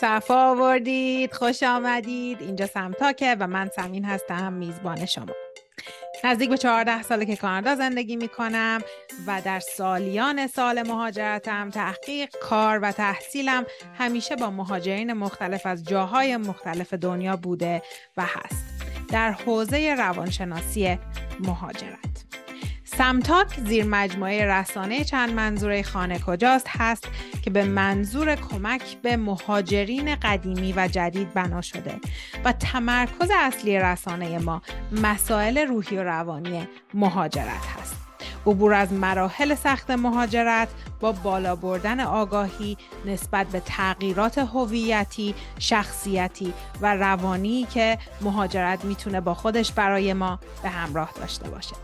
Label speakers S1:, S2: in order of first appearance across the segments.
S1: صفا آوردید خوش آمدید. اینجا سمتاکه و من سمین هستم میزبان شما. نزدیک به 14 ساله که کانادا زندگی می کنم و در سالیان سال مهاجرتم تحقیق کار و تحصیلم همیشه با مهاجرین مختلف از جاهای مختلف دنیا بوده و هست. در حوزه روانشناسی مهاجرت. سمتاک زیر مجموعه رسانه چند منظوره خانه کجاست هست که به منظور کمک به مهاجرین قدیمی و جدید بنا شده و تمرکز اصلی رسانه ما مسائل روحی و روانی مهاجرت هست. عبور از مراحل سخت مهاجرت با بالا بردن آگاهی نسبت به تغییرات هویتی، شخصیتی و روانی که مهاجرت می‌تونه با خودش برای ما به همراه داشته باشه.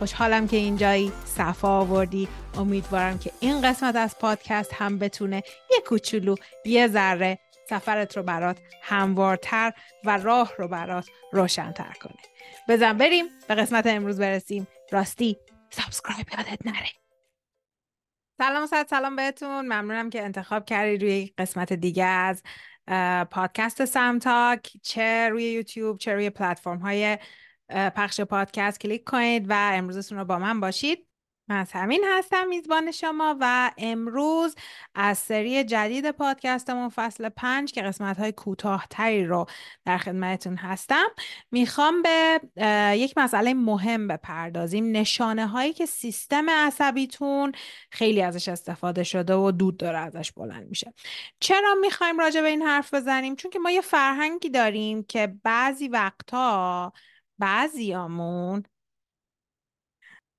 S1: خوشحالم که اینجایی صفا آوردی. امیدوارم که این قسمت از پادکست هم بتونه یه کوچولو یه ذره سفرت رو برات هموارتر و راه رو برات روشنتر کنه. بزن بریم به قسمت امروز برسیم. راستی subscribe یادت نره. سلام صد سلام بهتون. ممنونم که انتخاب کردی روی قسمت دیگه از پادکست سمتاک. چه روی یوتیوب چه روی پلتفرم های پخش پادکست کلیک کنید و امروزتون رو با من باشید. من همین هستم میزبان شما و امروز از سری جدید پادکستمون فصل پنج که قسمت های کوتاهتری رو در خدمتتون هستم می‌خوام به یک مسئله مهم بپردازیم. نشانه هایی که سیستم عصبیتون خیلی ازش استفاده شده و دود داره ازش بلند میشه. چرا می‌خوایم راجع به این حرف بزنیم؟ چون که ما یه فرهنگی داریم که بعضی وقتا بعضیامون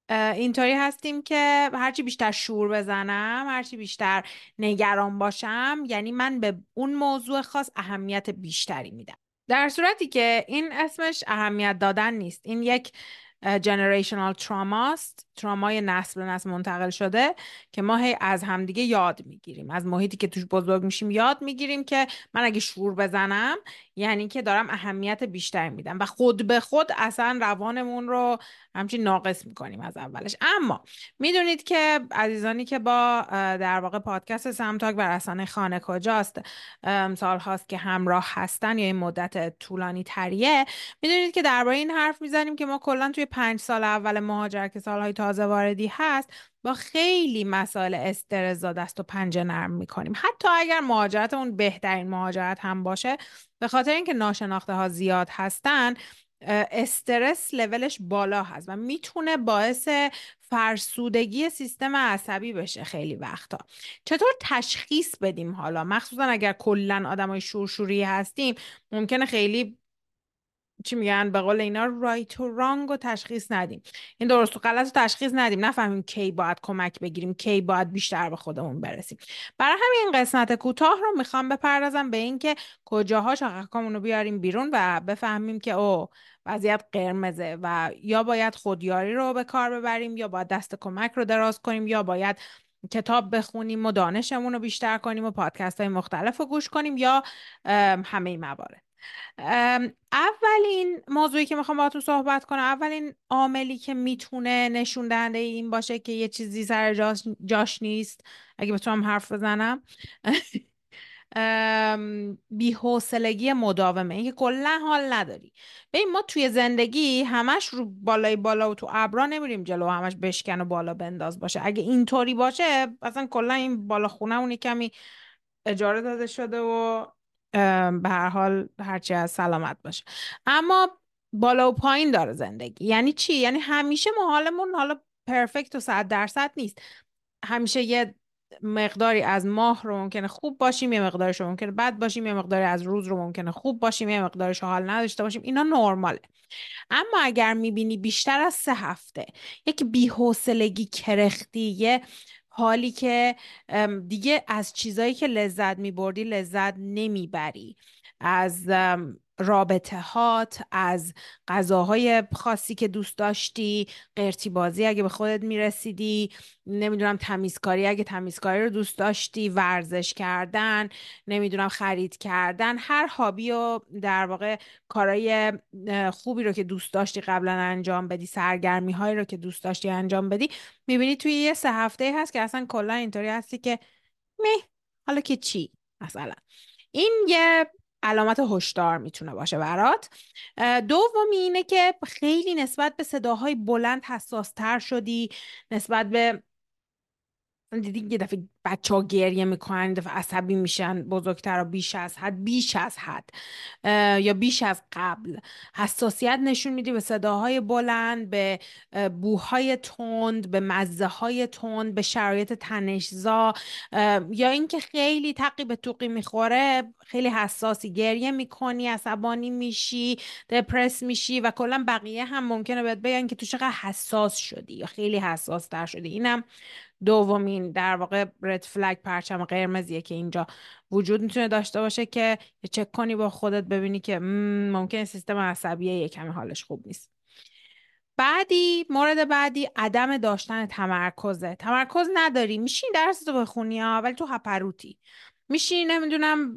S1: اینطوری هستیم که هرچی بیشتر شور بزنم هرچی بیشتر نگران باشم یعنی من به اون موضوع خاص اهمیت بیشتری میدم. در صورتی که این اسمش اهمیت دادن نیست. این یک جنریشنال تراماست ترامای نسل به نسل منتقل شده که ما هی از همدیگه یاد می‌گیریم. از محیطی که توش بزرگ میشیم یاد می‌گیریم که من اگه شور بزنم یعنی که دارم اهمیت بیشتری میدم و خود به خود اصلا روانمون رو همچین ناقص می‌کنیم از اولش. اما می‌دونید که عزیزانی که با در واقع پادکست سمتاک و رسانه خانه کجاست سال هاست که همراه هستن یا این مدت طولانی تریه می‌دونید که درباره این حرف می‌زنیم که ما کلا توی پنج سال اول مهاجرت که سالهای واردی هست با خیلی مسائل استرس است و پنجه نرم می‌کنیم. حتی اگر مهاجرتمون بهترین مهاجرت هم باشه به خاطر اینکه ناشناخته ها زیاد هستن استرس لولش بالا هست و می‌تونه باعث فرسودگی سیستم عصبی بشه خیلی وقتا. چطور تشخیص بدیم حالا؟ مخصوصا اگر کلا آدمای شورشوری هستیم ممکنه خیلی چی میگن به قول اینا رایت و رانگ و تشخیص ندیم. این درست و غلط و تشخیص ندیم. نفهمیم کی باید کمک بگیریم کی باید بیشتر به خودمون برسیم. برای همین قسمت کوتاه رو می‌خوام بپردازم به اینکه کجاها شاخکامون رو بیاریم بیرون و بفهمیم که او وضعیت قرمزه و یا باید خودیاری رو به کار ببریم یا باید دست کمک رو دراز کنیم یا باید کتاب بخونیم و دانشمون رو بیشتر کنیم و پادکست های مختلف رو گوش کنیم یا همه موارد. اولین موضوعی که می‌خوام باهاتون صحبت کنم اولین عاملی که می‌تونه نشون دهنده این باشه که یه چیزی سر جاش, جاش نیست اگه بتونم حرف بزنم. بیحوصلگی مداومه اینکه کلا حال نداری. ببین ما توی زندگی همش رو بالای بالا و تو ابرا نمیریم جلو همش بشکن و بالا بنداز باشه. اگه اینطوری باشه اصلا کلا این بالا خونه کمی اجاره داده شده و به هر حال هرچی از سلامت باشه. اما بالا و پایین داره زندگی. یعنی چی؟ یعنی همیشه ما حالمون حالا پرفکت و صد درصد نیست. همیشه یه مقداری از ماه رو ممکنه خوب باشیم یه مقدارش رو ممکنه بد باشیم یه مقداری از روز رو ممکنه خوب باشیم یه مقدارش حال نداشته باشیم. اینا نرماله. اما اگر می‌بینی بیشتر از سه هفته یک بیحوصلگی کرختی یه حالی که دیگه از چیزایی که لذت میبردی لذت نمی‌بری. از رابطه هات از غذاهای خاصی که دوست داشتی قرتی بازی اگه به خودت می‌رسیدی نمی‌دونم تمیزکاری اگه تمیزکاری رو دوست داشتی ورزش کردن نمی‌دونم خرید کردن هر هابی و در واقع کارهای خوبی رو که دوست داشتی قبلا انجام بدی سرگرمی هایی رو که دوست داشتی انجام بدی می‌بینی توی یه سه هفته هست که اصلا کلا اینطوری هستی که می حالا که چی مثلا. این یه علامت هشدار می‌تونه باشه برات. دومی اینه که خیلی نسبت به صداهای بلند حساس تر شدی نسبت به دیدی یه دفعه بچه ها گریه می‌کنن دفعه عصبی میشن بزرگتر و بیش از حد بیش از حد یا بیش از قبل. حساسیت نشون میدی به صداهای بلند به بوهای تند به مزه های تند به شرایط تنشزا یا اینکه خیلی تقی به توقی می‌خوره خیلی حساسی. گریه می‌کنی عصبانی میشی دپرس میشی و کلا بقیه هم ممکنه بهت بگن که تو چقدر حساس شدی یا خیلی حساس تر شدی. اینم دومین در واقع رد فلگ پرچم قرمزیه که اینجا وجود می‌تونه داشته باشه که چک کنی با خودت ببینی که ممکن سیستم عصبی یه کمی حالش خوب نیست. بعدی مورد بعدی عدم داشتن تمرکزه. تمرکز نداری. میشین درس تو بخونی ها ولی تو هپروتی. میشی نمی‌دونم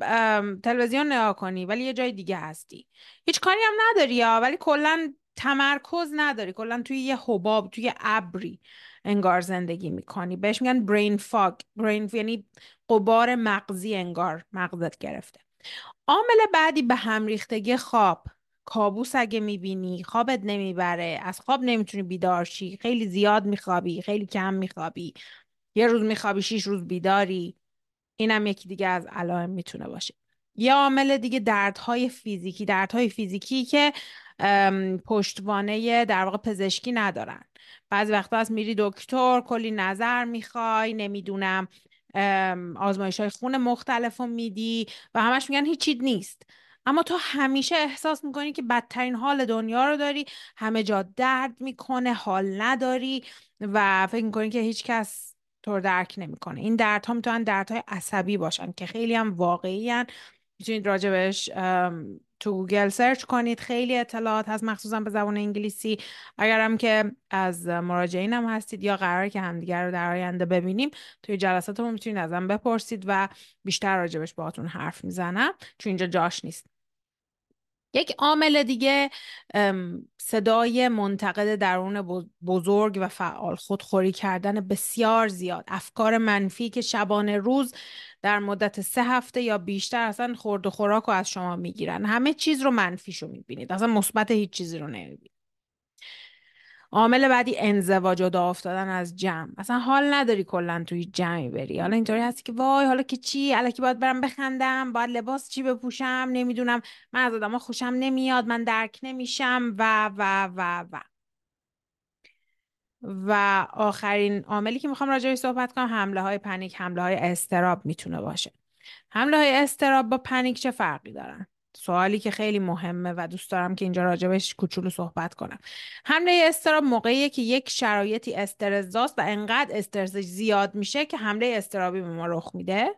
S1: تلویزیون نگاه کنی ولی یه جای دیگه هستی. هیچ کاری هم نداری ها ولی کلا تمرکز نداری. کلا توی یه حباب توی ابری. انگار زندگی می‌کنی. بهش میگن برین فاگ برین یعنی قبار مغزی انگار مغزت گرفته. عامل بعدی به هم ریختگی خواب. کابوس اگه می‌بینی خوابت نمی‌بره. از خواب نمی‌تونی بیدار شی. خیلی زیاد میخوابی خیلی کم میخوابی. یه روز میخوابی شیش روز بیداری. اینم یکی دیگه از علائم می‌تونه باشه. یه عامل دیگه دردهای فیزیکی. دردهای فیزیکی که پشتوانه در واقع پزشکی ندارن. بعضی وقتا از میری دکتر کلی نظر می‌خوای نمی‌دونم آزمایش های خون مختلف رو میدی و همش میگن هیچی نیست. اما تو همیشه احساس می‌کنی که بدترین حال دنیا رو داری همه جا درد می‌کنه حال نداری و فکر می‌کنی که هیچ کس تو درک نمی‌کنه. این دردها می‌تونن دردهای عصبی باشن که خیلی هم واقعی می‌تونید راجبش تو گوگل سرچ کنید. خیلی اطلاعات هست مخصوصا به زبان انگلیسی. اگرم که از مراجعین هم هستید یا قراره که همدیگر رو در آینده ببینیم توی جلساتمون می‌تونید ازم بپرسید و بیشتر راجبش باهاتون حرف می‌زنم. چون اینجا جاش نیست. یک عامل دیگه صدای منتقد درون بزرگ و فعال خودخوری کردن بسیار زیاد. افکار منفی که شبانه روز در مدت سه هفته یا بیشتر اصلا خورد و خوراک رو از شما می‌گیرن. همه چیز رو منفیشو می‌بینید. اصلا مثبت هیچ چیزی رو نمی‌بینید. عامل بعدی انزوا جدا افتادن از جمع. اصلا حال نداری کلا توی جمعی بری. حالا اینطوری هستی که وای حالا که چی؟ الکی باید برم بخندم باید لباس چی بپوشم؟ نمی‌دونم. من از آدما خوشم نمیاد من درک نمیشم و و و و. و آخرین عاملی که می‌خوام راجعش صحبت کنم حمله های پنیک حمله های استراب می‌تونه باشه. حمله های استراب با پنیک چه فرقی دارن؟ سوالی که خیلی مهمه و دوست دارم که اینجا راجبش کوچولو صحبت کنم. حمله استراب موقعیه که یک شرایطی استرزاست و انقدر استرس زیاد میشه که حمله استرابی به ما رخ میده.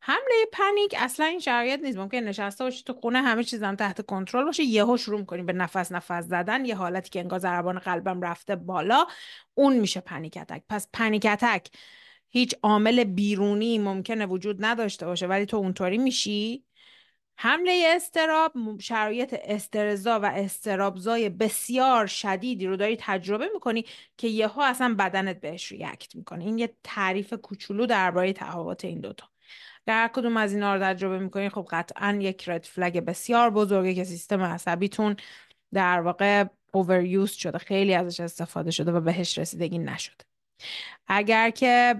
S1: حمله پنیک اصلا این شرایط نیست. ممکن نشسته باشی تو خونه همه چیزم تحت کنترل باشه یهو شروع کنی به نفس نفس زدن یه حالتی که انگار ضربان قلبم رفته بالا اون میشه پنیک اتک. پس پنیک اتک هیچ عامل بیرونی ممکنه وجود نداشته باشه ولی تو اونطوری میشی؟ حمله استراب شرایط استرزا و استرابزای بسیار شدیدی رو داری تجربه می‌کنی که یهو اصلا بدنت بهش ریاکت می‌کنه. این یه تعریف کوچولو درباره تفاوت این دوتا. در کدوم از اینا رو تجربه می‌کنی خب قطعا یک رد فلگ بسیار بزرگه که سیستم عصبیتون در واقع اووریوز شده خیلی ازش استفاده شده و بهش رسیدگی نشده. اگر که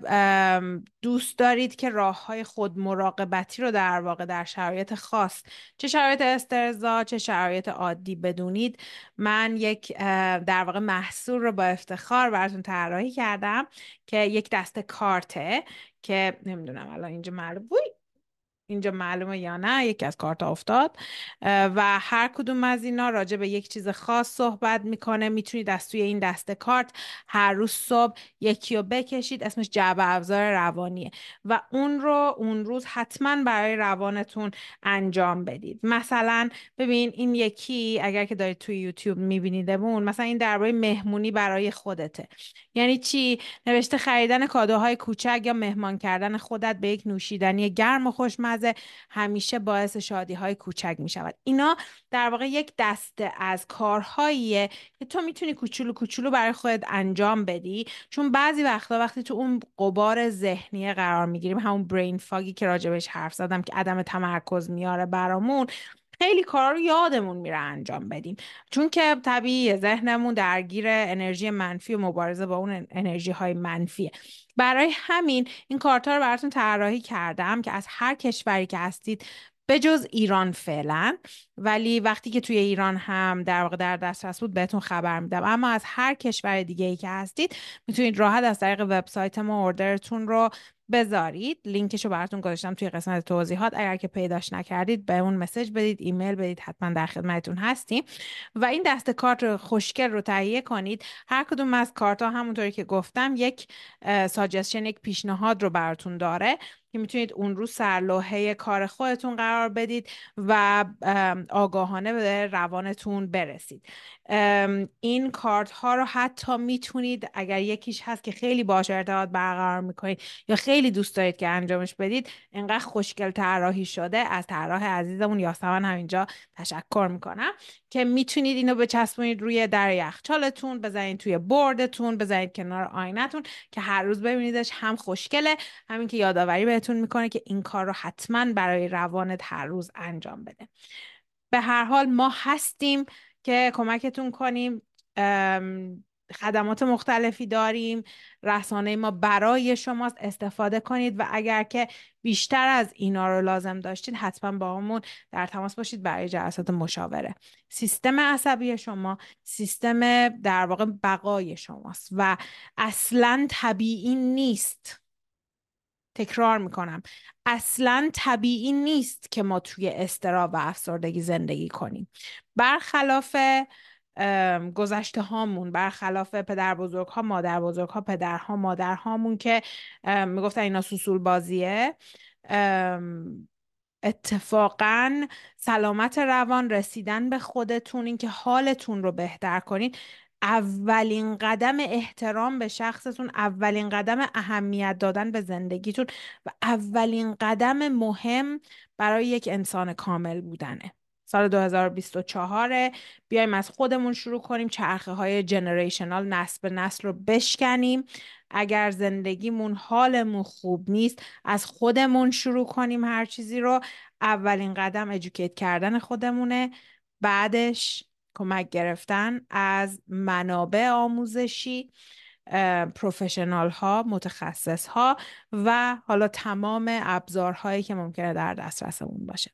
S1: دوست دارید که راه های خود مراقبتی رو در واقع در شرایط خاص چه شرایط استرزا چه شرایط عادی بدونید من یک در واقع محصول رو با افتخار براتون طراحی کردم که یک دسته کارته که نمی‌دونم الان اینجا معلوم. اینجا معلومه یا نه یکی از کارت افتاد. و هر کدوم از اینا راجع به یک چیز خاص صحبت می‌کنه می‌تونید از توی این دسته کارت هر روز صبح یکی رو بکشید اسمش جعبه افزار روانیه. و اون رو اون روز حتما برای روانتون انجام بدید. مثلا ببین این یکی اگر که دارید توی یوتیوب میبینیدمون مثلا این درباره مهمونی برای خودته. یعنی چی؟ نوشته خریدن کادوهای کوچک یا مهمان کردن خودت به یک نوشیدنی گرم و خوشمزه محض همیشه باعث شادی های کوچک می شود اینا در واقع یک دسته از کارهاییه که تو می‌تونی کوچولو کوچولو برای خودت انجام بدی. چون بعضی وقتا وقتی تو اون قبار ذهنی قرار می‌گیریم همون برین فاگی که راجبش حرف زدم که عدم تمرکز میاره برامون خیلی کارا رو یادمون میره انجام بدیم. چون که طبیعی ذهنمون درگیر انرژی منفی و مبارزه با اون انرژی های منفیه. برای همین این کارتا رو براتون طراحی کردم که از هر کشوری که هستید به جز ایران فعلا ولی وقتی که توی ایران هم در واقع در دسترس بود بهتون خبر میدم. اما از هر کشور دیگه ای که هستید می‌تونید راحت از طریق وبسایت ما اوردرتون رو بذارید. لینکش رو براتون گذاشتم توی قسمت توضیحات. اگر که پیداش نکردید به اون مسج بدید ایمیل بدید حتما در خدمتتون هستیم. و این دست کارت خوشگل رو تهیه کنید. هر کدوم از کارت ها همونطوری که گفتم یک ساجستشن یک پیشنهاد رو براتون داره. که می‌تونید اون رو سرلوحه کار خودتون قرار بدید و آگاهانه به روانتون برسید. این کارت ها رو حتی می‌تونید اگر یکیش هست که خیلی باش ارتباط برقرار می‌کنید یا خیلی دوست دارید که انجامش بدید انقدر خوشگل طراحی شده از طراح عزیزمون یاسمن همینجا تشکر می‌کنم که می‌تونید اینو بچسبونید روی در یخچالتون بزنید توی بردتون بزنید کنار آینتون که هر روز ببینیدش هم خوشگله همین که یادآوری بهتون می‌کنه که این کار رو حتما برای روانت هر روز انجام بده. به هر حال ما هستیم که کمکتون کنیم خدمات مختلفی داریم رسانه ما برای شماست استفاده کنید و اگر که بیشتر از اینا رو لازم داشتید حتما با همون در تماس باشید برای جلسات مشاوره. سیستم عصبی شما سیستم در واقع بقای شماست و اصلا طبیعی نیست. تکرار می‌کنم. اصلا طبیعی نیست که ما توی استرا و افسردگی زندگی کنیم. برخلاف گذشته هامون برخلاف پدر بزرگ ها مادر بزرگ ها پدرها مادر هامون که می‌گفتن اینا سوسول بازیه اتفاقا سلامت روان رسیدن به خودتون اینکه حالتون رو بهتر کنین. اولین قدم احترام به شخصتون اولین قدم اهمیت دادن به زندگیتون و اولین قدم مهم برای یک انسان کامل بودنه. سال 2024 بیایم از خودمون شروع کنیم چرخه های جنریشنال نسل به نسل رو بشکنیم. اگر زندگیمون حالمون خوب نیست از خودمون شروع کنیم هر چیزی رو. اولین قدم ادوکیت کردن خودمونه. بعدش کمک گرفتن از منابع آموزشی پروفشنال ها متخصص ها و حالا تمام ابزارهایی که ممکنه در دسترسمون باشه.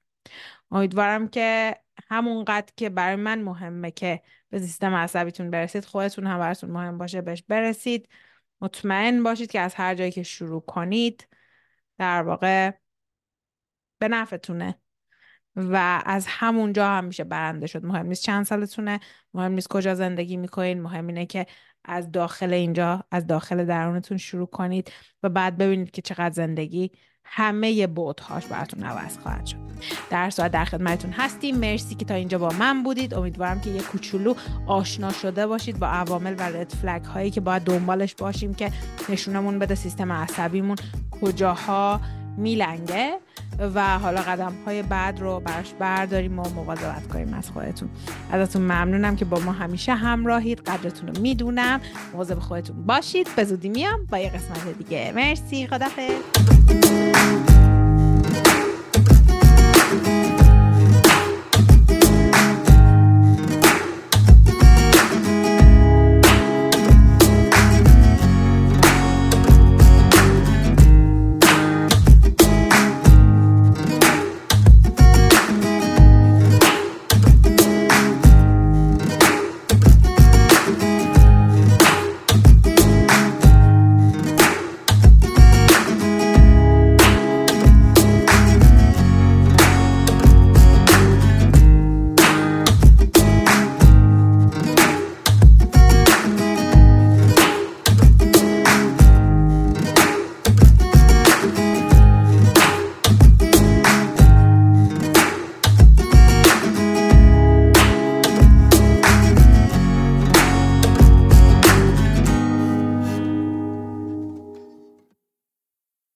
S1: امیدوارم که همونقدر که برای من مهمه که به سیستم عصبیتون برسید خودتون هم براتون مهم باشه بهش برسید. مطمئن باشید که از هر جایی که شروع کنید در واقع به نفعتونه. و از همونجا هم میشه برنده شد. مهم نیست چند سالتونه مهم نیست کجا زندگی می‌کنید مهم اینه که از داخل اینجا از داخل درونتون شروع کنید و بعد ببینید که چقدر زندگی همه بودهاش براتون عوض خواهد شد. در ساعت در خدمتتون هستیم. مرسی که تا اینجا با من بودید. امیدوارم که یه کوچولو آشنا شده باشید با عوامل و رد فلگ هایی که باید دنبالش باشیم که نشونمون بده سیستم عصبیمون کجاها. میلنگه و حالا قدم های بعد رو برش برداریم و مواظبت کنیم از خودتون. ازتون ممنونم که با ما همیشه همراهید. قدرتون رو می‌دونم. مواظب خودتون باشید. به زودی میام با یه قسمت دیگه. مرسی. خدافظ